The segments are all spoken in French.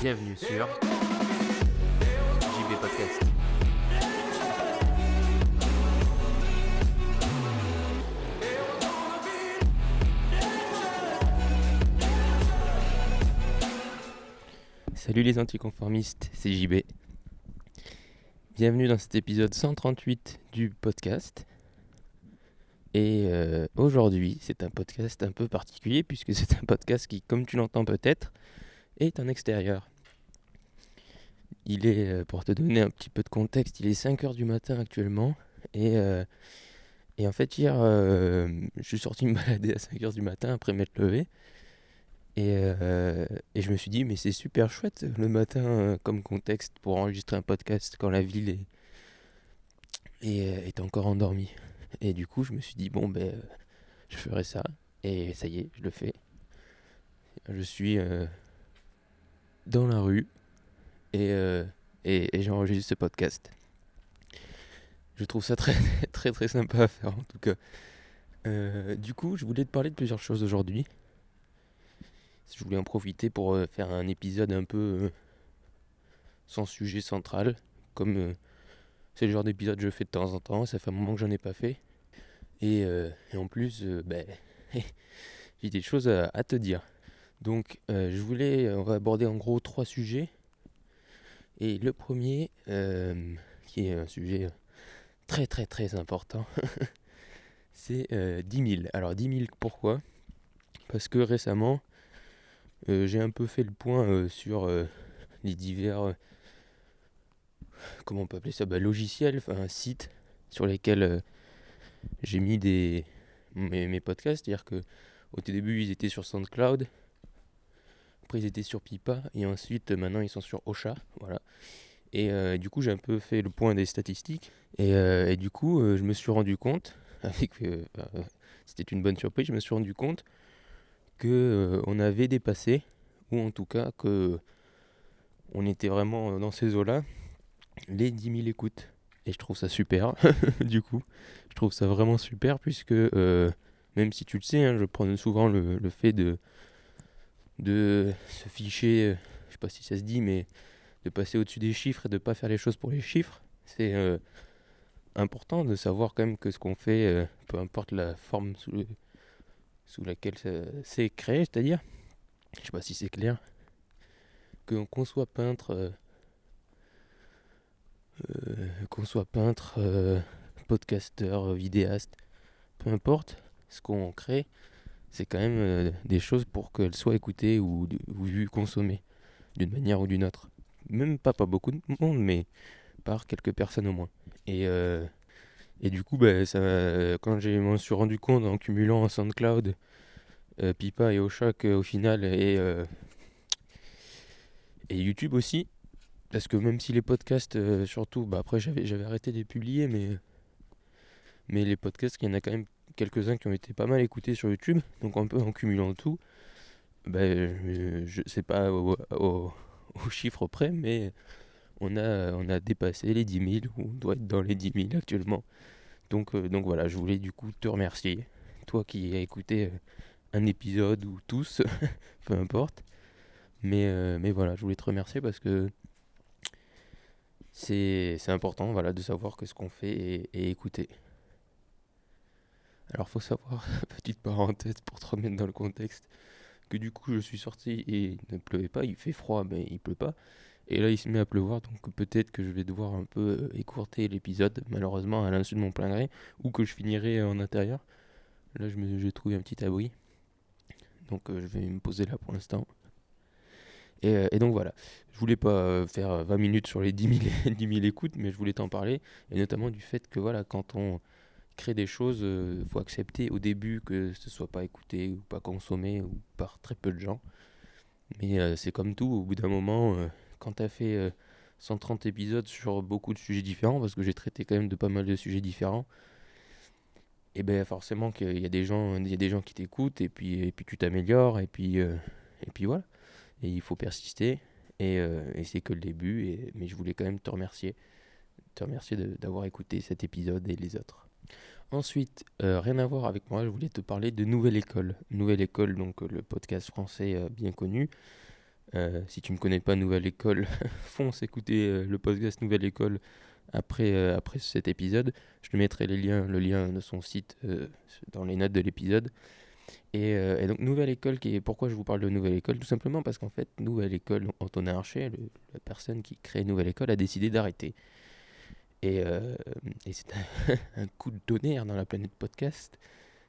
Bienvenue sur JB Podcast. Salut les anticonformistes, c'est JB. Bienvenue dans cet épisode 138 du podcast. Et euh, aujourd'hui, c'est un podcast un peu particulier puisque c'est un podcast qui, comme tu l'entends peut-être, est en extérieur. Il est, euh, pour te donner un petit peu de contexte, il est 5h du matin actuellement. Et, euh, et en fait, hier, euh, je suis sorti me balader à 5h du matin après m'être levé. Et, euh, et je me suis dit, mais c'est super chouette le matin euh, comme contexte pour enregistrer un podcast quand la ville est, euh, est encore endormie. Et du coup, je me suis dit, bon, ben, je ferai ça. Et ça y est, je le fais. Je suis dans la rue et, et, et j'enregistre ce podcast. Je trouve ça très très très sympa à faire en tout cas. Du coup, je voulais te parler de plusieurs choses aujourd'hui. Je voulais en profiter pour euh, faire un épisode un peu euh, sans sujet central, comme euh, c'est le genre d'épisode que je fais de temps en temps. Ça fait un moment que j'en ai pas fait. Et, et en plus, ben, j'ai des choses à, te dire. Donc, je voulais, aborder en gros trois sujets. Et le premier, qui est un sujet très très très important, c'est euh, 10 000. Alors 10 000, pourquoi? Parce que récemment, j'ai un peu fait le point euh, sur euh, les divers, euh, comment on peut appeler ça, bah, logiciels, enfin sites sur lesquels euh, j'ai mis mes, podcasts. C'est-à-dire que au tout début, ils étaient sur SoundCloud. Après, ils étaient sur Pipa. Et ensuite, euh, maintenant, ils sont sur Ocha. Voilà. Et euh, du coup, j'ai un peu fait le point des statistiques. Et, euh, du coup, euh, je me suis rendu compte, euh, euh, c'était une bonne surprise, je me suis rendu compte que euh, on avait dépassé, ou en tout cas que on était vraiment dans ces eaux-là, les 10 000 écoutes. Et je trouve ça super, du coup. Je trouve ça vraiment super, puisque euh, même si tu le sais, hein, je prends souvent le, fait de, de se ficher, euh, je sais pas si ça se dit, mais de passer au-dessus des chiffres et de pas faire les choses pour les chiffres. C'est euh, important de savoir quand même que ce qu'on fait, euh, peu importe la forme sous laquelle c'est créé, c'est-à-dire, je sais pas si c'est clair, qu'on soit peintre, euh, euh, qu'on soit peintre, euh, podcasteur, vidéaste, peu importe, ce qu'on crée, c'est quand même euh, des choses pour qu'elles soient écoutées ou, vues, consommées, d'une manière ou d'une autre. Même pas pas beaucoup de monde, mais par quelques personnes au moins. Et, euh, et du coup, bah, ça, quand je m'en suis rendu compte en cumulant SoundCloud, euh, Pipa et Ocha au final, et, euh, et YouTube aussi, parce que même si les podcasts, euh, surtout, bah après j'avais arrêté de les publier, mais, mais les podcasts, il y en a quand même quelques-uns qui ont été pas mal écoutés sur YouTube, donc un peu en cumulant tout, bah, je, sais pas au, au chiffre près, mais on a, dépassé les 10 000, ou on doit être dans les 10 000 actuellement. Donc, euh, donc voilà, je voulais du coup te remercier, toi qui as écouté euh, un épisode ou tous, peu importe. Mais, euh, mais voilà, je voulais te remercier parce que c'est c'est important voilà, de savoir que ce qu'on fait est, est écouté. Alors faut savoir, petite parenthèse pour te remettre dans le contexte, que du coup je suis sorti et il ne pleuvait pas, il fait froid mais il pleut pas. Et là il se met à pleuvoir donc peut-être que je vais devoir un peu euh, écourter l'épisode malheureusement à l'insu de mon plein gré ou que je finirai en intérieur. Là je me- j'ai trouvé un petit abri. Donc euh, je vais me poser là pour l'instant. Et, euh, donc voilà, je voulais pas euh, faire euh, 20 minutes sur les 10 000, 10 000 écoutes, mais je voulais t'en parler, et notamment du fait que voilà, quand on crée des choses, il faut accepter au début que ce soit pas écouté ou pas consommé ou par très peu de gens. Mais euh, c'est comme tout, au bout d'un moment, euh, quand tu as fait euh, 130 épisodes sur beaucoup de sujets différents, parce que j'ai traité quand même de pas mal de sujets différents, et ben forcément qu'il y a des gens, il y a des gens qui t'écoutent, et puis, et puis tu t'améliores, et puis, euh, et puis voilà. Et il faut persister. Et, euh, c'est que le début, mais je voulais quand même te remercier, te remercier d'avoir écouté cet épisode et les autres. Ensuite, euh, rien à voir avec moi, je voulais te parler de Nouvelle École. Nouvelle École, donc euh, le podcast français euh, bien connu. Euh, si tu ne connais pas Nouvelle École, fonce écouter euh, le podcast Nouvelle École après, euh, après cet épisode. Je te mettrai les liens, le lien de son site dans les notes de l'épisode. Et, donc Nouvelle École, pourquoi je vous parle de Nouvelle École? Tout simplement parce qu'en fait, Nouvelle École, Antonin Archer, le- la personne qui crée Nouvelle École, a décidé d'arrêter. Et, c'est un, coup de tonnerre dans la planète podcast,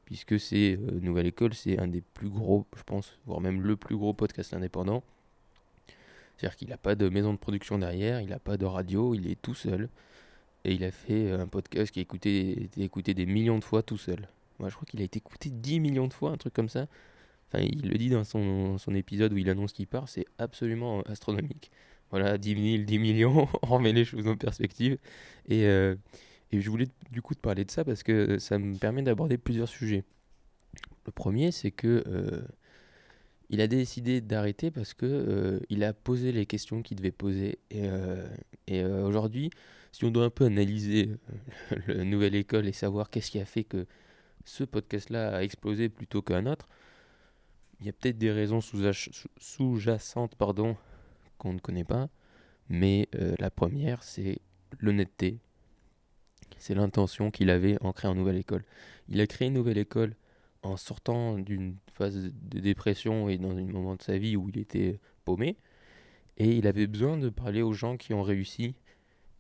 puisque c'est Nouvelle École, c'est un des plus gros, je pense, voire même le plus gros podcast indépendant. C'est-à-dire qu'il n'a pas de maison de production derrière, il n'a pas de radio, il est tout seul. Et il a fait euh, un podcast qui a été écouté des millions de fois tout seul. Moi, je crois qu'il a été écouté 10 millions de fois, un truc comme ça. Enfin, il le dit dans son, son épisode où il annonce qu'il part, c'est absolument astronomique. Voilà, 10 000, 10 millions, on remet les choses en perspective. Et, euh, et je voulais du coup te parler de ça parce que ça me permet d'aborder plusieurs sujets. Le premier, c'est que euh, il a décidé d'arrêter parce que euh, il a posé les questions qu'il devait poser. Et, euh, euh, aujourd'hui, si on doit un peu analyser la nouvelle école et savoir qu'est-ce qui a fait que ce podcast-là a explosé plutôt qu'un autre, il y a peut-être des raisons sous-jacentes pardon, qu'on ne connaît pas. Mais la première, c'est l'honnêteté. C'est l'intention qu'il avait en créant nouvelle école. Il a créé une nouvelle école en sortant d'une phase de dépression et dans un moment de sa vie où il était paumé. Et il avait besoin de parler aux gens qui ont réussi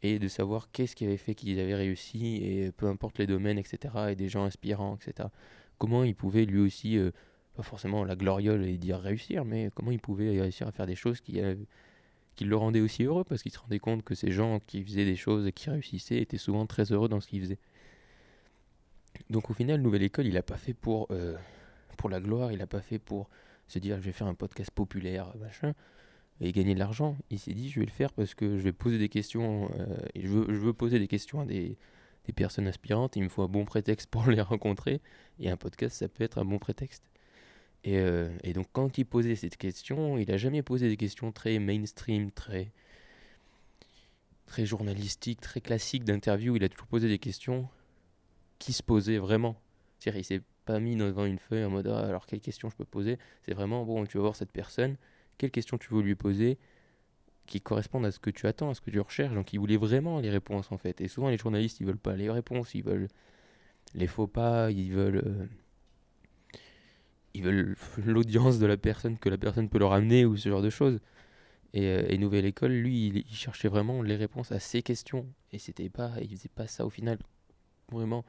et de savoir qu'est-ce qui avait fait qu'ils avaient réussi et peu importe les domaines, etc. Et des gens inspirants, etc. Comment il pouvait lui aussi, euh, pas forcément la gloriole et dire réussir, mais comment il pouvait réussir à faire des choses qui, euh, qui le rendaient aussi heureux parce qu'il se rendait compte que ces gens qui faisaient des choses et qui réussissaient étaient souvent très heureux dans ce qu'ils faisaient. Donc au final, Nouvelle École, il n'a pas fait pour, euh, pour la gloire, il n'a pas fait pour se dire je vais faire un podcast populaire, machin, et gagner de l'argent. Il s'est dit je vais le faire parce que je vais poser des questions, euh, et je veux, je veux poser des questions à des, des personnes inspirantes, il me faut un bon prétexte pour les rencontrer, et un podcast, ça peut être un bon prétexte. Et, euh, et donc quand il posait cette question, il n'a jamais posé des questions très mainstream, très, très journalistiques, très classiques d'interview, il a toujours posé des questions qui se posaient vraiment. C'est-à-dire il s'est pas mis devant une feuille en mode Ah, alors quelle question je peux poser? C'est vraiment bon, tu vas voir cette personne, quelle question tu veux lui poser qui correspondent à ce que tu attends, à ce que tu recherches. Donc il voulait vraiment les réponses en fait. Et souvent les journalistes ils veulent pas les réponses, ils veulent les faux pas, ils veulent euh, ils veulent l'audience de la personne que la personne peut leur amener ou ce genre de choses. Et, euh, Nouvelle École, lui, il, il cherchait vraiment les réponses à ces questions. Et c'était pas, il faisait pas ça au final vraiment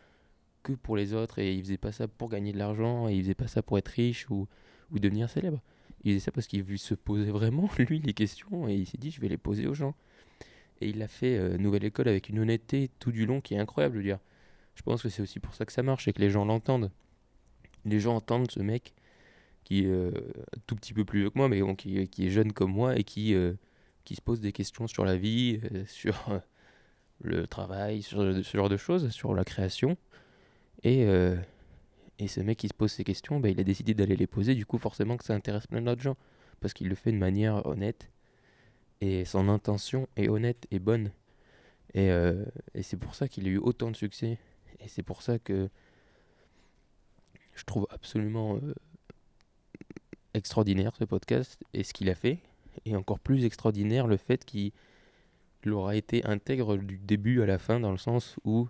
que pour les autres. Et il faisait pas ça pour gagner de l'argent. Et il faisait pas ça pour être riche ou, ou devenir célèbre. Il faisait ça parce qu'il se posait vraiment, lui, les questions. Et il s'est dit, je vais les poser aux gens. Et il a fait euh, Nouvelle École avec une honnêteté tout du long qui est incroyable. Je dire, je pense que c'est aussi pour ça que ça marche et que les gens l'entendent. Les gens entendent ce mec qui est euh, tout petit peu plus vieux que moi, mais bon, qui, est jeune comme moi et qui, euh, qui se pose des questions sur la vie, euh, sur euh, le travail, sur ce genre de choses, sur la création. Et, euh, et ce mec qui se pose ces questions, bah, il a décidé d'aller les poser. Du coup, forcément que ça intéresse plein d'autres gens. Parce qu'il le fait de manière honnête. Et son intention est honnête et bonne. Et, euh, et c'est pour ça qu'il a eu autant de succès. Et c'est pour ça que je trouve absolument euh, extraordinaire ce podcast et ce qu'il a fait. Et encore plus extraordinaire le fait qu'il aura été intègre du début à la fin, dans le sens où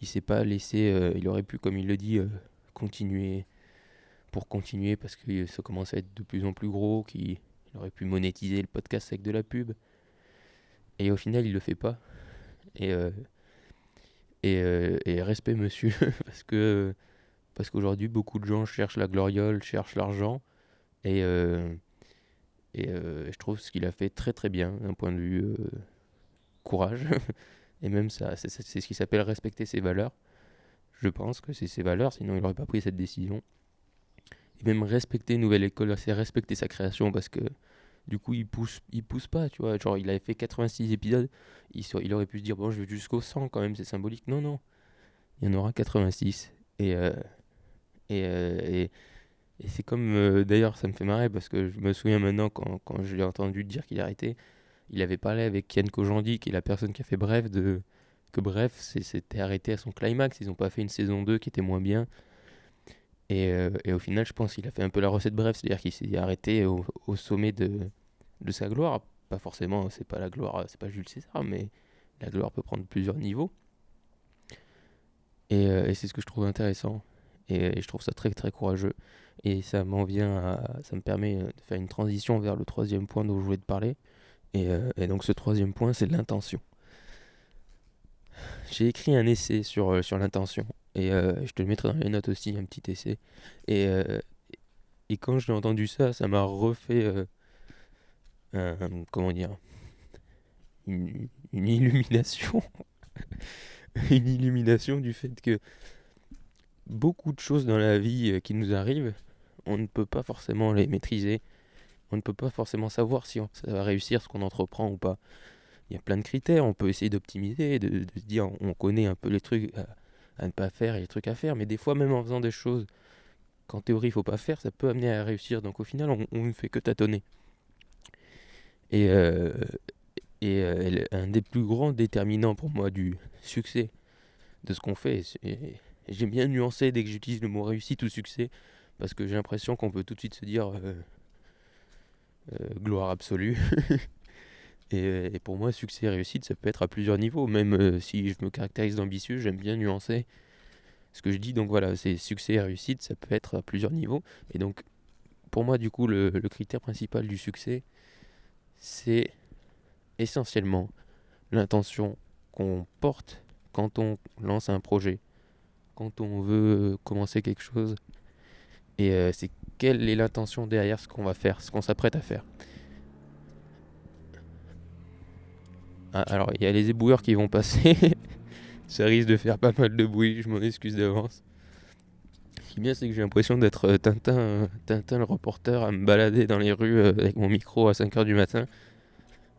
il s'est pas laissé. euh, il aurait pu, comme il le dit, euh, continuer pour continuer parce que ça commence à être de plus en plus gros, qu'il il aurait pu monétiser le podcast avec de la pub. Et au final, il le fait pas. Et, euh, et, et respect, monsieur, parce que parce qu'aujourd'hui, beaucoup de gens cherchent la gloriole, cherchent l'argent. Et, et je trouve ce qu'il a fait très très bien d'un point de vue courage. et même ça, c'est ce qui s'appelle respecter ses valeurs. Je pense que c'est ses valeurs, sinon il n'aurait pas pris cette décision. Et même respecter Nouvelle École, c'est respecter sa création parce que du coup il pousse, il pousse pas, tu vois. Genre il avait fait 86 épisodes, il, aurait pu se dire bon je vais jusqu'au 100 quand même, c'est symbolique. Non, non, il y en aura 86. Et, euh, euh, et Et c'est comme, euh, d'ailleurs, ça me fait marrer parce que je me souviens maintenant quand, quand je l'ai entendu dire qu'il arrêtait, il avait parlé avec Ken Kojandi, qui est la personne qui a fait Bref, de, que Bref, c'était arrêté à son climax. Ils n'ont pas fait une saison 2 qui était moins bien. Et, euh, et au final, je pense qu'il a fait un peu la recette Bref, c'est-à-dire qu'il s'est arrêté au, sommet de, sa gloire. Pas forcément, c'est pas la gloire, c'est pas Jules César, mais la gloire peut prendre plusieurs niveaux. Et, euh, c'est ce que je trouve intéressant. Et, je trouve ça très très courageux. Et ça m'en vient ça me permet euh, de faire une transition vers le troisième point dont je voulais te parler. Et, euh, et donc ce troisième point, c'est l'intention. J'ai écrit un essai sur, euh, sur l'intention. Et euh, je te le mettrai dans les notes aussi, un petit essai. Et, et quand j'ai entendu ça, ça m'a refait, comment dire, une, illumination. une illumination du fait que beaucoup de choses dans la vie qui nous arrivent, on ne peut pas forcément les maîtriser. On ne peut pas forcément savoir si on- ça va réussir ce qu'on entreprend ou pas. Il y a plein de critères, on peut essayer d'optimiser, de, se dire on connaît un peu les trucs à, ne pas faire et les trucs à faire, mais des fois même en faisant des choses qu'en théorie il faut pas faire, ça peut amener à réussir. Donc au final on, ne fait que tâtonner. Et, euh, et euh, un des plus grands déterminants pour moi du succès de ce qu'on fait, j'aime bien nuancer dès que j'utilise le mot réussite ou succès, parce que j'ai l'impression qu'on peut tout de suite se dire euh, gloire absolue. et, euh, et pour moi, succès et réussite, ça peut être à plusieurs niveaux. Même euh, si je me caractérise d'ambitieux, j'aime bien nuancer ce que je dis. Donc voilà, c'est succès et réussite, ça peut être à plusieurs niveaux. Et donc, pour moi, du coup, le, critère principal du succès, c'est essentiellement l'intention qu'on porte quand on lance un projet, quand on veut commencer quelque chose. Et euh, c'est quelle est l'intention derrière ce qu'on va faire, ce qu'on s'apprête à faire. Ah, alors, il y a les éboueurs qui vont passer. Ça risque de faire pas mal de bruit, je m'en excuse d'avance. Ce qui est bien, c'est que j'ai l'impression d'être euh, Tintin, euh, Tintin le reporter à me balader dans les rues euh, avec mon micro à 5h du matin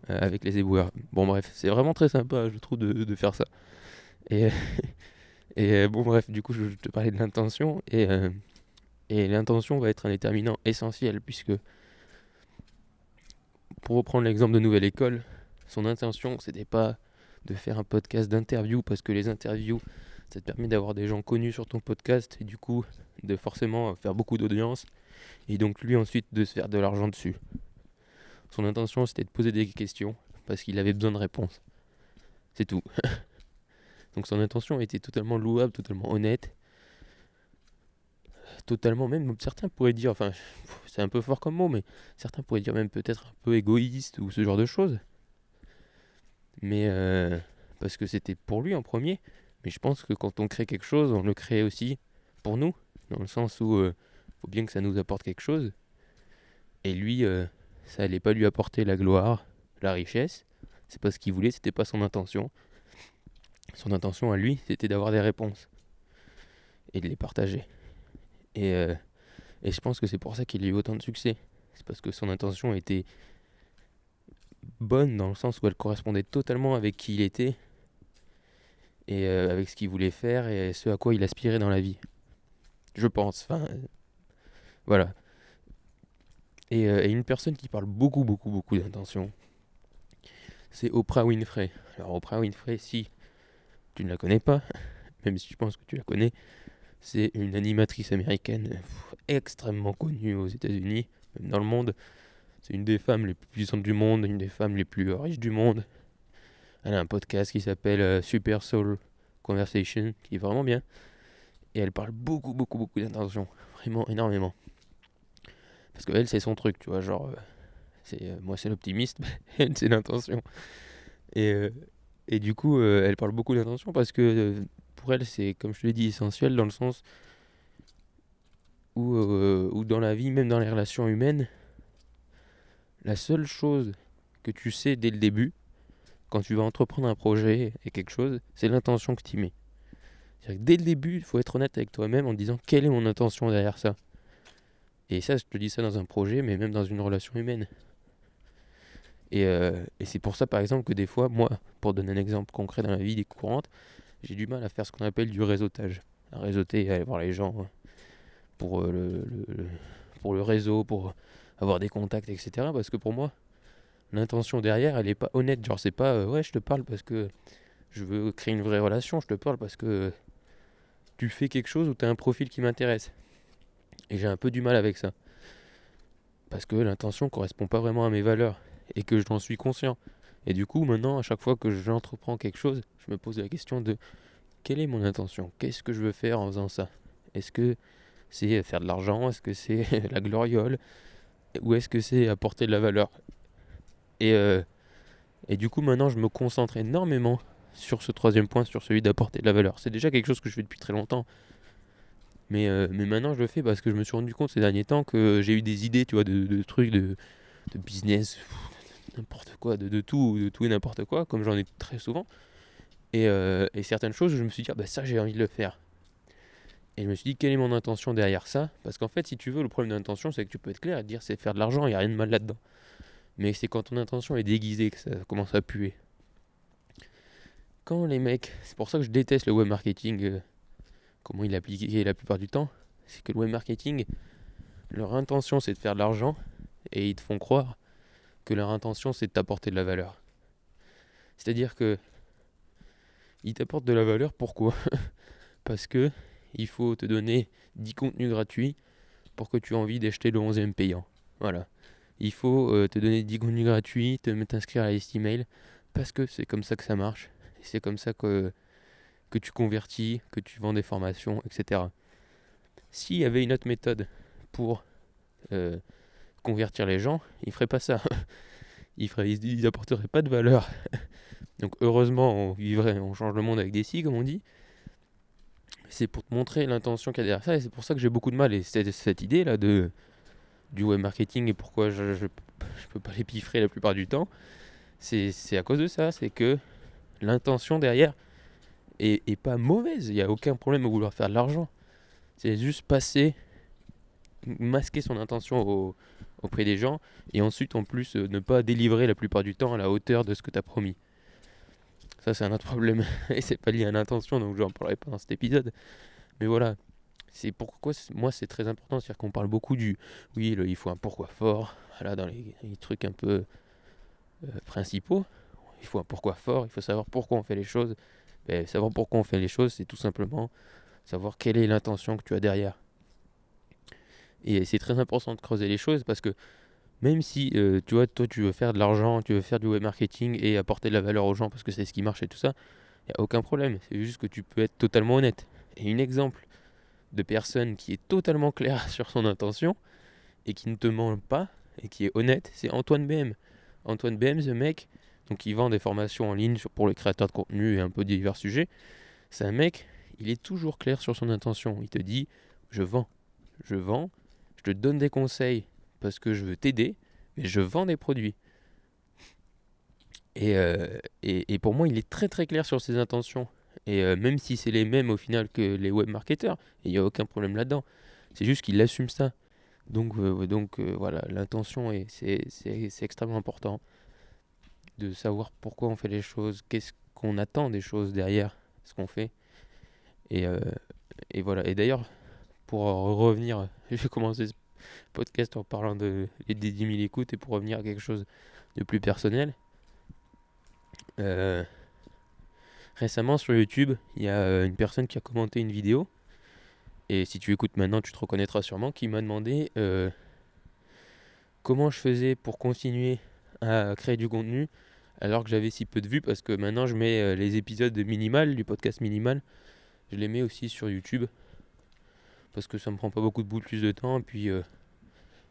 avec les éboueurs. Bon, bref, c'est vraiment très sympa, je trouve, de, de faire ça. Et, et bon, bref, du coup, je, je te parlais de l'intention. Et, et l'intention va être un déterminant essentiel, puisque, pour reprendre l'exemple de Nouvelle École, son intention, c'était pas de faire un podcast d'interview, parce que les interviews, ça te permet d'avoir des gens connus sur ton podcast, et du coup, de forcément faire beaucoup d'audience, et donc lui ensuite de se faire de l'argent dessus. Son intention, c'était de poser des questions, parce qu'il avait besoin de réponses. C'est tout. donc son intention était totalement louable, totalement honnête, totalement même, certains pourraient dire, enfin, c'est un peu fort comme mot, mais certains pourraient dire même peut-être un peu égoïste ou ce genre de choses. Mais euh, parce que c'était pour lui en premier. Mais je pense que quand on crée quelque chose, on le crée aussi pour nous, dans le sens où il faut bien que ça nous apporte quelque chose. Et lui, euh, ça allait pas lui apporter la gloire, la richesse. C'est pas ce qu'il voulait, c'était pas son intention. Son intention à lui, c'était d'avoir des réponses et de les partager. Et, euh, et je pense que c'est pour ça qu'il a eu autant de succès. C'est parce que son intention était bonne dans le sens où elle correspondait totalement avec qui il était et euh, avec ce qu'il voulait faire et ce à quoi il aspirait dans la vie. Je pense. Enfin, euh, voilà. Et, et une personne qui parle beaucoup, beaucoup, beaucoup d'intention, c'est Oprah Winfrey. Alors Oprah Winfrey, si tu ne la connais pas, même si je pense que tu la connais, c'est une animatrice américaine extrêmement connue aux États-Unis, même dans le monde. C'est une des femmes les plus puissantes du monde, une des femmes les plus riches du monde. Elle a un podcast qui s'appelle euh, Super Soul Conversation, qui est vraiment bien. Et elle parle beaucoup, beaucoup, beaucoup d'intention. Vraiment énormément. Parce que elle, c'est son truc, tu vois. Genre, euh, c'est, euh, moi, c'est l'optimiste, elle, c'est l'intention. Et, et du coup, elle parle beaucoup d'intention parce que elle, c'est, comme je l'ai dit, essentiel dans le sens où, euh, où dans la vie, même dans les relations humaines, la seule chose que tu sais dès le début, quand tu vas entreprendre un projet et quelque chose, c'est l'intention que tu mets. Dès le début, il faut être honnête avec toi-même en disant quelle est mon intention derrière ça. Et ça, je te dis ça dans un projet, mais même dans une relation humaine. Et, euh, et c'est pour ça, par exemple, que des fois, moi, pour donner un exemple concret dans la vie des courantes, j'ai du mal à faire ce qu'on appelle du réseautage. À réseauter, à aller voir les gens, hein, pour, euh, le, pour le réseau, pour avoir des contacts, etc. Parce que pour moi, l'intention derrière, elle est pas honnête. Genre, c'est pas euh, ouais, je te parle parce que je veux créer une vraie relation, je te parle parce que tu fais quelque chose ou tu as un profil qui m'intéresse. Et j'ai un peu du mal avec ça. Parce que l'intention correspond pas vraiment à mes valeurs et que j'en suis conscient. Et du coup, maintenant, à chaque fois que j'entreprends quelque chose, je me pose la question de quelle est mon intention? Qu'est-ce que je veux faire en faisant ça? Est-ce que c'est faire de l'argent? Est-ce que c'est la gloriole? Ou est-ce que c'est apporter de la valeur? Et, euh, et du coup, maintenant, je me concentre énormément sur ce troisième point, sur celui d'apporter de la valeur. C'est déjà quelque chose que je fais depuis très longtemps. Mais, euh, mais maintenant, je le fais parce que je me suis rendu compte ces derniers temps que j'ai eu des idées, tu vois, de, trucs, de, business, n'importe quoi, de, de tout, de tout et n'importe quoi, comme j'en ai très souvent. Et, euh, et certaines choses, je me suis dit, ah bah ça, j'ai envie de le faire. Et je me suis dit, quelle est mon intention derrière ça? Parce qu'en fait, si tu veux, le problème d'intention, c'est que tu peux être clair et te dire, c'est faire de l'argent, il n'y a rien de mal là-dedans. Mais c'est quand ton intention est déguisée que ça commence à puer. Quand les mecs, c'est pour ça que je déteste le web marketing, euh, comment il est appliqué la plupart du temps, c'est que le web marketing, leur intention c'est de faire de l'argent et ils te font croire que leur intention c'est de t'apporter de la valeur. C'est-à-dire que ils t'apportent de la valeur pourquoi? Parce que il faut te donner 10 contenus gratuits pour que tu aies envie d'acheter le 11e payant. Voilà. Il faut euh, te donner 10 contenus gratuits, te mettre inscrire à la liste email parce que c'est comme ça que ça marche. C'est comme ça que, que tu convertis, que tu vends des formations, etc. S'il y avait une autre méthode pour euh, convertir les gens, ils feraient pas ça. Ils apporteraient pas de valeur. Donc heureusement, on vivrait, on change le monde avec des si, comme on dit. C'est pour te montrer l'intention qu'il y a derrière ça, et c'est pour ça que j'ai beaucoup de mal. Et cette, cette idée là de du web marketing et pourquoi je, je, peux pas les piffrer la plupart du temps, c'est c'est à cause de ça. C'est que l'intention derrière est, est pas mauvaise. Il n'y a aucun problème à vouloir faire de l'argent. C'est juste passer, masquer son intention au- auprès des gens et ensuite en plus euh, ne pas délivrer la plupart du temps à la hauteur de ce que tu as promis. Ça c'est un autre problème et c'est pas lié à l'intention donc je n'en parlerai pas dans cet épisode. Mais voilà, c'est pourquoi moi c'est très important, c'est-à-dire qu'on parle beaucoup du oui, il faut un pourquoi fort, voilà dans les, les trucs un peu euh, principaux. Il faut un pourquoi fort, il faut savoir pourquoi on fait les choses. Ben, savoir pourquoi on fait les choses, c'est tout simplement savoir quelle est l'intention que tu as derrière. Et c'est très important de creuser les choses parce que même si euh, tu vois, toi tu veux faire de l'argent, tu veux faire du web marketing et apporter de la valeur aux gens parce que c'est ce qui marche et tout ça, il n'y a aucun problème. C'est juste que tu peux être totalement honnête. Et un exemple de personne qui est totalement claire sur son intention et qui ne te ment pas et qui est honnête, c'est Antoine BM. Antoine BM, ce mec, donc il vend des formations en ligne pour les créateurs de contenu et un peu divers sujets. C'est un mec, il est toujours clair sur son intention. Il te dit, je vends, je vends, donne des conseils parce que je veux t'aider, mais je vends des produits. Et, euh, et, et pour moi, il est très très clair sur ses intentions. Et euh, même si c'est les mêmes au final que les web marketeurs, il n'y a aucun problème là-dedans. C'est juste qu'il assume ça. Donc, euh, donc voilà, l'intention, est- c'est c'est- extrêmement important de savoir pourquoi on fait les choses, qu'est-ce qu'on attend des choses derrière ce qu'on fait. Et, et voilà. Et d'ailleurs, pour en revenir, j'ai commencé ce podcast en parlant de, des 10 000 écoutes et pour revenir à quelque chose de plus personnel. euh, récemment sur YouTube, il y a euh, une personne qui a commenté une vidéo. Et si tu écoutes maintenant, tu te reconnaîtras sûrement, qui m'a demandé euh, comment je faisais pour continuer à créer du contenu alors que j'avais si peu de vues parce que maintenant je mets les épisodes de minimal du podcast minimal je les mets aussi sur YouTube parce que ça me prend pas beaucoup de bout plus de temps et puis euh,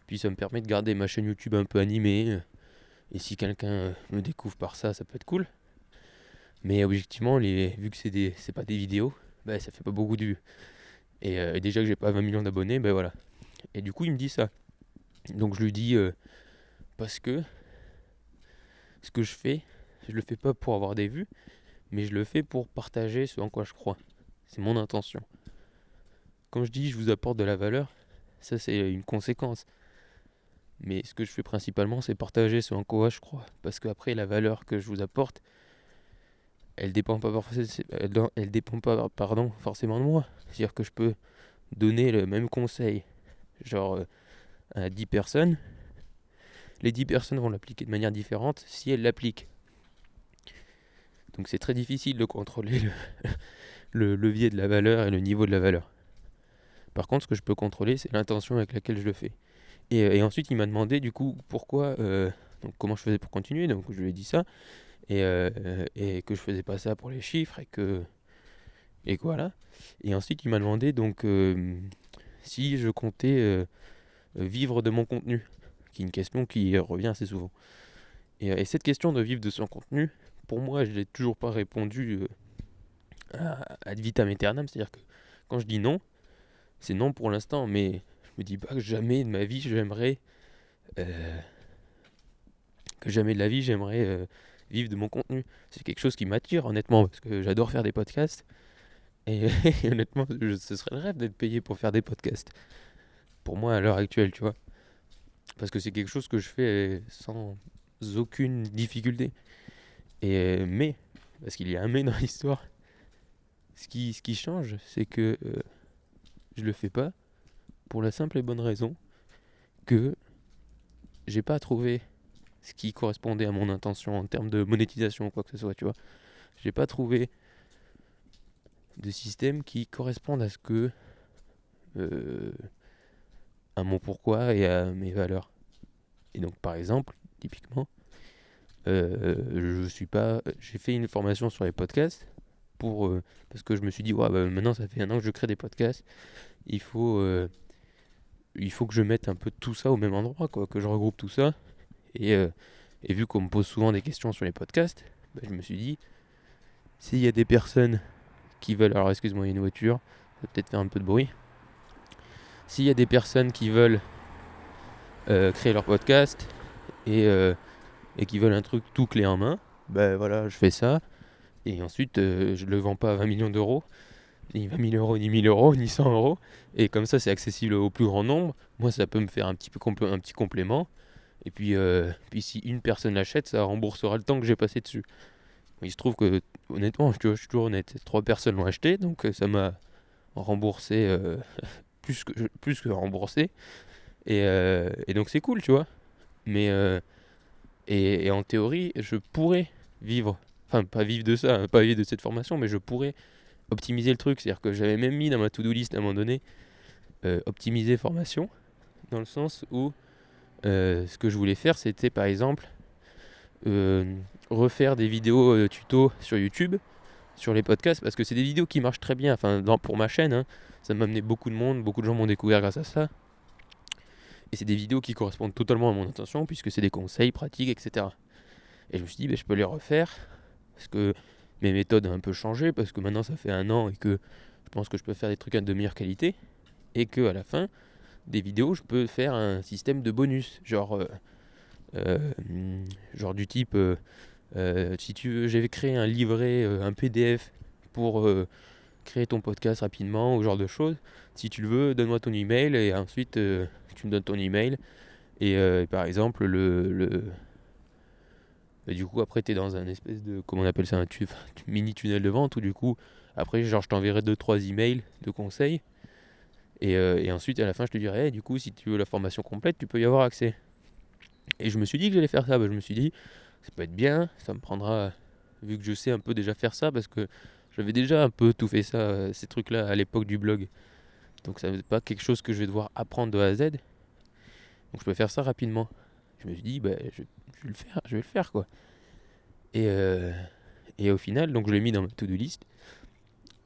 puis ça me permet de garder ma chaîne YouTube un peu animée et si quelqu'un euh, me découvre par ça ça peut être cool mais objectivement vu que c'est des c'est pas des vidéos bah ça fait pas beaucoup de vues et euh, déjà que j'ai pas 20 millions d'abonnés ben voilà et du coup il me dit ça donc je lui dis euh, parce que ce que je fais, je le fais pas pour avoir des vues, mais je le fais pour partager ce en quoi je crois. C'est mon intention. Quand je dis je vous apporte de la valeur, ça c'est une conséquence. Mais ce que je fais principalement, c'est partager ce en quoi je crois. Parce qu'après, la valeur que je vous apporte, elle dépend pas, elle, dépend pas pardon, forcément de moi. C'est-à-dire que je peux donner le même conseil, genre euh, à 10 personnes, les 10 personnes vont l'appliquer de manière différente si elles l'appliquent. Donc c'est très difficile de contrôler le, le levier de la valeur et le niveau de la valeur. Par contre, ce que je peux contrôler, c'est l'intention avec laquelle je le fais. Et, euh, et ensuite, il m'a demandé du coup pourquoi, euh, donc comment je faisais pour continuer. Donc je lui ai dit ça et, euh, et que je faisais pas ça pour les chiffres et que et voilà. Et ensuite, il m'a demandé donc si je comptais vivre de mon contenu, qui est une question qui revient assez souvent. Et, et cette question de vivre de son contenu, pour moi, je n'ai toujours pas répondu ad vitam aeternam. C'est-à-dire que quand je dis non, c'est non pour l'instant, mais me dis pas que jamais de ma vie j'aimerais euh, que jamais de la vie j'aimerais euh, vivre de mon contenu. C'est quelque chose qui m'attire honnêtement parce que j'adore faire des podcasts et, honnêtement je- ce serait le rêve d'être payé pour faire des podcasts. Pour moi à l'heure actuelle, tu vois. Parce que c'est quelque chose que je fais euh, sans aucune difficulté. Et mais parce qu'il y a un mais dans l'histoire. Ce qui, ce qui change, c'est que euh, je le fais pas pour la simple et bonne raison que j'ai pas trouvé ce qui correspondait à mon intention en termes de monétisation ou quoi que ce soit, tu vois. J'ai pas trouvé de système qui corresponde à ce que euh, à mon pourquoi et à mes valeurs. Et donc par exemple, typiquement, euh, je suis pas j'ai fait une formation sur les podcasts pour euh, parce que je me suis dit ouais, bah, maintenant ça fait un an que je crée des podcasts il faut il faut que je mette un peu tout ça au même endroit quoi que je regroupe tout ça. Et, euh, vu qu'on me pose souvent des questions sur les podcasts bah, je me suis dit s'il y a des personnes qui veulent alors excuse-moi il y a une voiture ça va peut-être faire un peu de bruit. S'il y a des personnes qui veulent euh, créer leur podcast et, euh, et qui veulent un truc tout clé en main ben voilà je fais ça. Et ensuite, je le vends pas à 20 millions d'euros, ni 20 000 euros, ni 1000 euros, ni 100 euros. Et comme ça, c'est accessible au plus grand nombre. Moi, ça peut me faire un petit, peu un petit complément. Et puis, euh, puis si une personne l'achète, ça remboursera le temps que j'ai passé dessus. Il se trouve que, honnêtement, je, suis toujours honnête, trois personnes l'ont acheté, donc euh, ça m'a remboursé euh, plus, que, plus que remboursé. Et, donc, c'est cool, tu vois. Mais, et, et en théorie, je pourrais vivre enfin pas vivre de ça, hein, pas vivre de cette formation, mais je pourrais optimiser le truc. C'est-à-dire que j'avais même mis dans ma to-do list à un moment donné euh, optimiser formation, dans le sens où euh, ce que je voulais faire, c'était par exemple euh, refaire des vidéos tuto sur YouTube, sur les podcasts, parce que c'est des vidéos qui marchent très bien. Enfin, pour ma chaîne, hein, ça m'a amené beaucoup de monde, beaucoup de gens m'ont découvert grâce à ça. Et c'est des vidéos qui correspondent totalement à mon intention, puisque c'est des conseils pratiques, etc. Et je me suis dit, ben, je peux les refaire parce que mes méthodes ont un peu changé, parce que maintenant ça fait un an et que je pense que je peux faire des trucs de meilleure qualité, et que à la fin des vidéos, je peux faire un système de bonus, genre, euh, euh, genre du type, euh, si tu veux, j'avais créé un livret, un PDF pour créer ton podcast rapidement, ou genre de choses. Si tu le veux, donne-moi ton email, et ensuite tu me donnes ton email, et euh, par exemple le, le du coup, après, tu es dans un espèce de. Comment on appelle ça Un mini tunnel de vente où, du coup, après, genre, je t'enverrai 2-3 emails de conseils. Et, euh, et ensuite, à la fin, je te dirai, Eh, du coup, si tu veux la formation complète, tu peux y avoir accès. Et je me suis dit que j'allais faire ça. Bah, je me suis dit, ça peut être bien, ça me prendra. Vu que je sais un peu déjà faire ça, parce que j'avais déjà un peu tout fait ça, euh, ces trucs-là, à l'époque du blog. Donc, ça n'est pas quelque chose que je vais devoir apprendre de A à Z. Donc, je peux faire ça rapidement. Je me suis dit, bah, je, vais le faire, je vais le faire, quoi. Et, euh, et au final, donc je l'ai mis dans ma to-do list.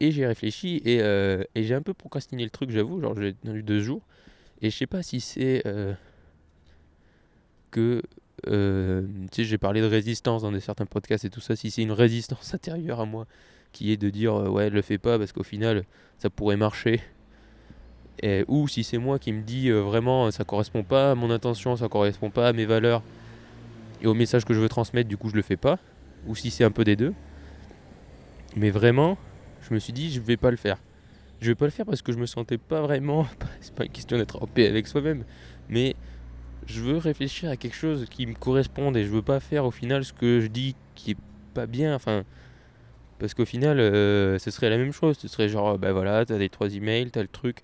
Et j'ai réfléchi et, euh, et j'ai un peu procrastiné le truc, j'avoue. Genre, j'ai tenu deux jours. Et je sais pas si c'est euh, que. tu sais, j'ai parlé de résistance dans des certains podcasts et tout ça. Si c'est une résistance intérieure à moi qui est de dire ouais, le fais pas parce qu'au final ça pourrait marcher. Ou si c'est moi qui me dis euh, vraiment ça correspond pas à mon intention, ça correspond pas à mes valeurs et au message que je veux transmettre, du coup je le fais pas. Ou si c'est un peu des deux. Mais vraiment, je me suis dit je vais pas le faire. Je vais pas le faire parce que je me sentais pas vraiment. C'est pas une question d'être en paix avec soi-même, mais je veux réfléchir à quelque chose qui me corresponde et je veux pas faire au final ce que je dis qui est pas bien. Enfin, parce qu'au final, euh, ce serait la même chose. Ce serait genre, bah voilà, t'as les trois emails, t'as le truc,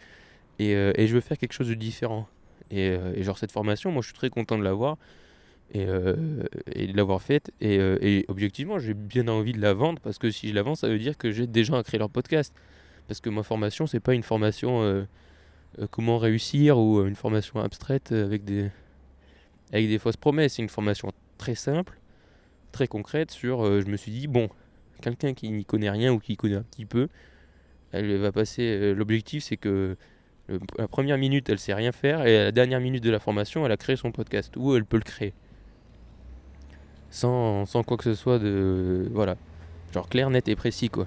Et, euh, et je veux faire quelque chose de différent. Et, euh, et genre cette formation, moi je suis très content de l'avoir et, euh, de l'avoir faite. Et, objectivement, j'ai bien envie de la vendre parce que si je la vends, ça veut dire que j'aide des gens à créer leur podcast. Parce que ma formation, c'est pas une formation comment réussir ou une formation abstraite avec des, avec des fausses promesses. C'est une formation très simple, très concrète sur. je me suis dit, bon, quelqu'un qui n'y connaît rien ou qui connaît un petit peu, elle va passer. L'objectif, c'est que la première minute, elle sait rien faire, et à la dernière minute de la formation, elle a créé son podcast, ou elle peut le créer. Sans, quoi que ce soit de. Voilà. Genre clair, net et précis, quoi.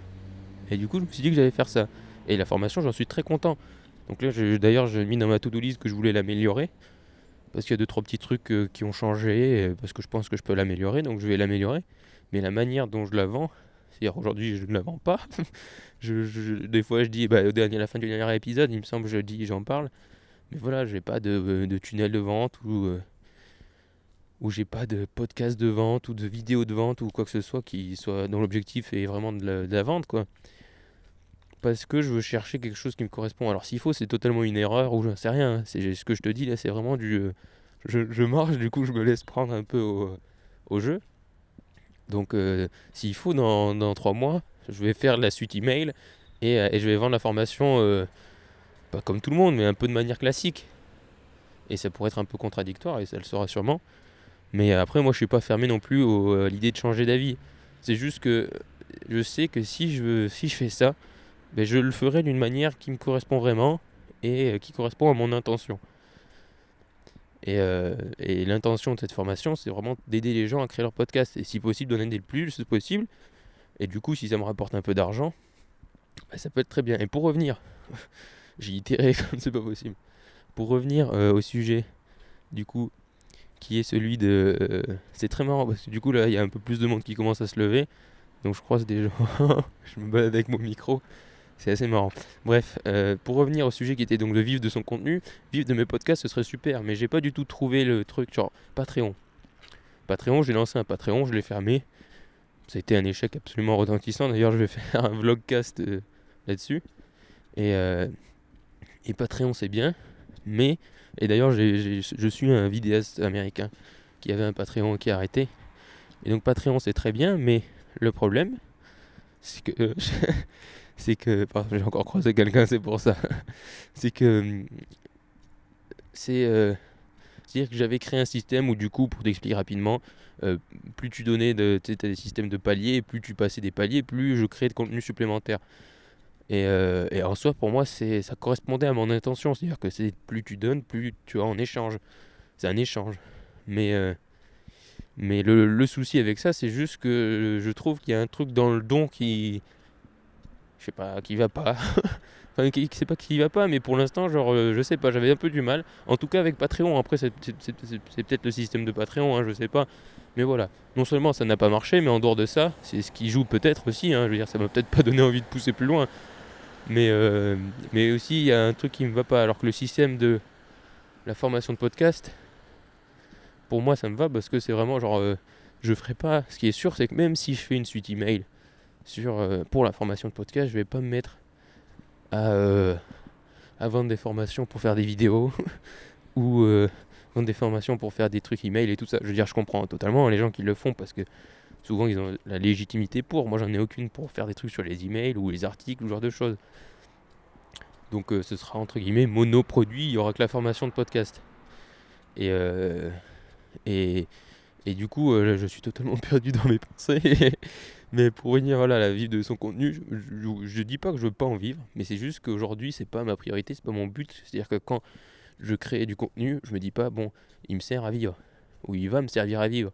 Et du coup, je me suis dit que j'allais faire ça. Et la formation, j'en suis très content. Donc là, d'ailleurs, j'ai mis dans ma to-do list que je voulais l'améliorer. Parce qu'il y a deux, trois petits trucs euh, qui ont changé, parce que je pense que je peux l'améliorer, donc je vais l'améliorer. Mais la manière dont je la vends, c'est-à-dire aujourd'hui, je ne la vends pas. des fois, je dis, bah, à la fin du dernier épisode, il me semble, je dis, j'en parle. Mais voilà, j'ai pas de, de tunnel de vente ou, euh, j'ai pas de podcast de vente ou de vidéo de vente ou quoi que ce soit qui soit dont l'objectif est vraiment de la, vente, quoi. Parce que je veux chercher quelque chose qui me correspond. Alors s'il faut, c'est totalement une erreur ou j'en sais rien. hein. C'est ce que je te dis là, c'est vraiment du. euh, je, marche, du coup, je me laisse prendre un peu au jeu. Donc, euh, s'il faut, dans, trois mois, je vais faire la suite email et, euh, et je vais vendre la formation, euh, pas comme tout le monde, mais un peu de manière classique. Et ça pourrait être un peu contradictoire, et ça le sera sûrement. Mais après, moi, je suis pas fermé non plus à l'idée de changer d'avis. C'est juste que je sais que si je, si je fais ça, ben, je le ferai d'une manière qui me correspond vraiment et qui correspond à mon intention. Et, euh, et l'intention de cette formation, c'est vraiment d'aider les gens à créer leur podcast et si possible d'en aider le plus possible. Et du coup, si ça me rapporte un peu d'argent, ben, ça peut être très bien. Et pour revenir, j'ai itéré comme c'est pas possible. Pour revenir euh, au sujet, du coup, qui est celui de. euh, c'est très marrant parce que du coup, là, il y a un peu plus de monde qui commence à se lever. Donc je croise des gens. je me balade avec mon micro. C'est assez marrant. Bref, euh, pour revenir au sujet qui était donc de vivre de son contenu, vivre de mes podcasts, ce serait super, mais j'ai pas du tout trouvé le truc, genre Patreon. Patreon, j'ai lancé un Patreon, je l'ai fermé. Été un échec absolument retentissant. D'ailleurs, je vais faire un vlogcast euh, là-dessus. Et, euh, et Patreon, c'est bien, mais. Et d'ailleurs, je suis un vidéaste américain qui avait un Patreon qui a arrêté. Et donc, Patreon, c'est très bien, mais le problème, c'est que. c'est que. J'ai encore croisé quelqu'un, c'est pour ça. c'est que. hum, C'est. euh, C'est-à-dire que j'avais créé un système où, du coup, pour t'expliquer rapidement, euh, plus tu donnais de. T'as des systèmes de paliers, plus tu passais des paliers, plus je créais de contenu supplémentaire. Et, euh, en soi, pour moi, ça correspondait à mon intention. C'est-à-dire que c'est plus tu donnes, plus tu as en échange. C'est un échange. Mais, mais le, le souci avec ça, c'est juste que je trouve qu'il y a un truc dans le don qui. Je sais pas, qui va pas. enfin, qui, c'est pas qui va pas, mais pour l'instant, genre, euh, je sais pas, j'avais un peu du mal. En tout cas, avec Patreon. Après, c'est peut-être le système de Patreon, hein, je sais pas. Mais voilà. Non seulement ça n'a pas marché, mais en dehors de ça, c'est ce qui joue peut-être aussi. hein. je veux dire, ça m'a peut-être pas donné envie de pousser plus loin. Mais, euh, mais aussi, il y a un truc qui me va pas. Alors que le système de la formation de podcast, pour moi, ça me va parce que c'est vraiment genre, euh, je ferai pas. Ce qui est sûr, c'est que même si je fais une suite email sur, euh, pour la formation de podcast, je vais pas me mettre à, euh, vendre des formations pour faire des vidéos ou euh, vendre des formations pour faire des trucs email et tout ça. Je veux dire, je comprends totalement hein, les gens qui le font parce que souvent ils ont la légitimité pour. Moi, j'en ai aucune pour faire des trucs sur les emails ou les articles ou ce genre de choses. Donc, ce sera entre guillemets monoproduit. Il y aura que la formation de podcast. Et, et, et du coup, je suis totalement perdu dans mes pensées. Mais pour voilà, à la vivre de son contenu, je, je dis pas que je veux pas en vivre, mais c'est juste qu'aujourd'hui, c'est pas ma priorité, c'est pas mon but. C'est-à-dire que quand je crée du contenu, je me dis pas, bon, il me sert à vivre, ou il va me servir à vivre.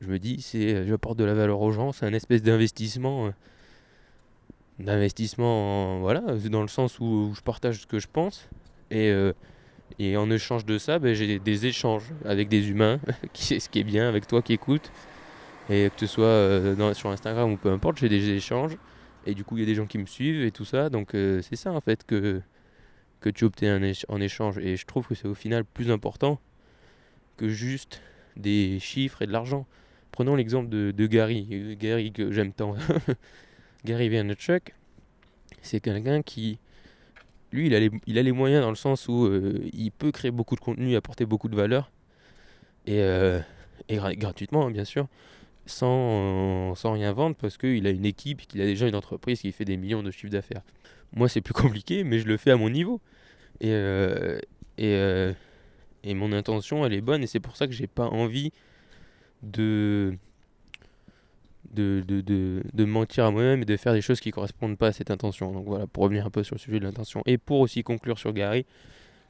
Je me dis, c'est, j'apporte de la valeur aux gens, c'est un espèce d'investissement. euh, d'investissement, en- voilà, dans le sens où, je partage ce que je pense. Et, euh, et en échange de ça, ben, j'ai des échanges avec des humains, qui ce qui est bien, avec toi qui écoute. Et que ce soit euh, sur Instagram ou peu importe, j'ai des échanges. Et du coup, il y a des gens qui me suivent et tout ça. Donc, euh, c'est ça en fait que, que tu obtiens en éch- en échange. Et je trouve que c'est au final plus important que juste des chiffres et de l'argent. Prenons l'exemple de, Gary, Gary que j'aime tant. Gary Vaynerchuk, c'est quelqu'un qui lui, il a, les, il a les moyens dans le sens où euh, il peut créer beaucoup de contenu, apporter beaucoup de valeur, et, euh, et gra- gratuitement, hein, bien sûr, sans, sans rien vendre, parce qu'il a une équipe, qu'il a déjà une entreprise qui fait des millions de chiffres d'affaires. Moi, c'est plus compliqué, mais je le fais à mon niveau. Et, euh, euh, et mon intention, elle est bonne, et c'est pour ça que j'ai pas envie de, mentir à moi-même et de faire des choses qui correspondent pas à cette intention. Donc voilà, pour revenir un peu sur le sujet de l'intention. Et pour aussi conclure sur Gary,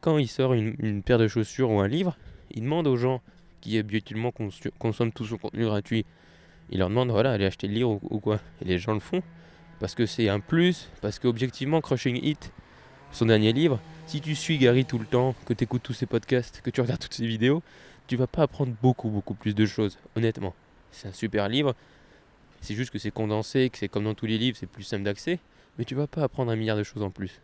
quand il sort une, paire de chaussures ou un livre, il demande aux gens qui habituellement consomment tout son contenu gratuit, il leur demande, voilà, allez acheter le livre ou, quoi. Et les gens le font, parce que c'est un plus, parce qu'objectivement, Crushing It, son dernier livre, si tu suis Gary tout le temps, que tu écoutes tous ses podcasts, que tu regardes toutes ses vidéos, tu vas pas apprendre beaucoup, beaucoup plus de choses, honnêtement. C'est un super livre, c'est juste que c'est condensé, que c'est comme dans tous les livres, c'est plus simple d'accès, mais tu vas pas apprendre un milliard de choses en plus.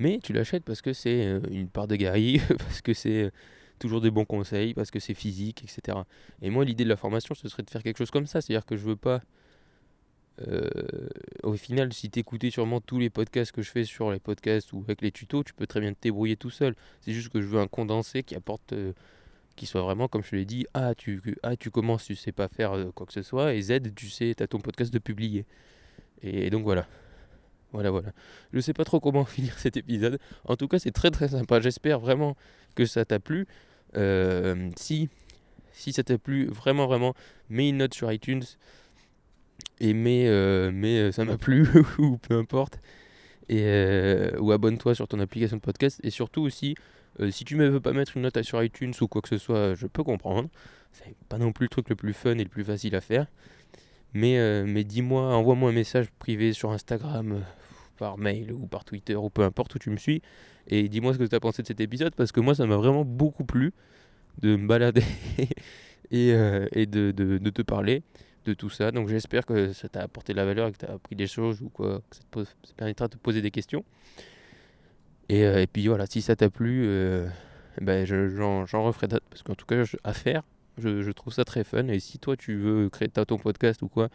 Mais tu l'achètes parce que c'est euh, une part de Gary, parce que c'est euh, toujours des bons conseils, parce que c'est physique, etc. Et moi, l'idée de la formation, ce serait de faire quelque chose comme ça, c'est-à-dire que je veux pas. euh, au final, si t'écoutais sûrement tous les podcasts que je fais sur les podcasts ou avec les tutos, tu peux très bien te débrouiller tout seul. C'est juste que je veux un condensé qui apporte euh, qui soit vraiment, comme je l'ai dit, A, tu, A, tu commences, tu sais pas faire euh, quoi que ce soit, et Z, tu sais, tu as ton podcast de publier. Et, donc voilà. Voilà, voilà. Je sais pas trop comment finir cet épisode. En tout cas, c'est très très sympa. J'espère vraiment que ça t'a plu. Euh, si, si ça t'a plu, vraiment, vraiment, mets une note sur iTunes. Et mets, euh, euh, ça m'a plu, ou peu importe. Et, ou abonne-toi sur ton application de podcast. Et surtout aussi, si tu ne veux pas mettre une note sur iTunes ou quoi que ce soit, je peux comprendre. C'est pas non plus le truc le plus fun et le plus facile à faire. Mais, mais dis-moi, envoie-moi un message privé sur Instagram, par mail ou par Twitter ou peu importe où tu me suis. Et dis-moi ce que tu as pensé de cet épisode parce que moi ça m'a vraiment beaucoup plu de me balader et, euh, et de, de- te parler de tout ça. Donc j'espère que ça t'a apporté de la valeur et que tu as appris des choses ou quoi, que ça te, permettra de te poser des questions. Et, euh, et puis voilà, si ça t'a plu, euh, ben je- j'en j'en referai d'autres parce qu'en tout cas, je- à faire, je, je trouve ça très fun. Et si toi tu veux créer ton podcast ou quoi,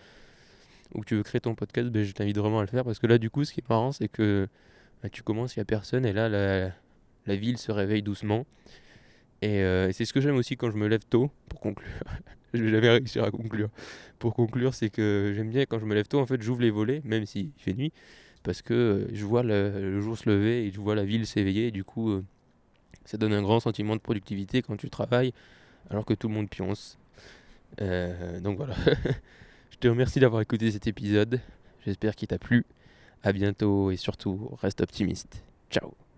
ou que tu veux créer ton podcast, ben, je t'invite vraiment à le faire parce que là, du coup, ce qui est marrant, c'est que ben, tu commences, il n'y a personne et là, la, la ville se réveille doucement. Et, euh, et c'est ce que j'aime aussi quand je me lève tôt pour conclure. je vais jamais réussir à conclure. Pour conclure, c'est que j'aime bien quand je me lève tôt, en fait, j'ouvre les volets, même s'il fait nuit, parce que euh, je vois le, le jour se lever et je vois la ville s'éveiller. Et du coup, euh, ça donne un grand sentiment de productivité quand tu travailles alors que tout le monde pionce. Donc voilà. je te remercie d'avoir écouté cet épisode. J'espère qu'il t'a plu. À bientôt et surtout, reste optimiste. Ciao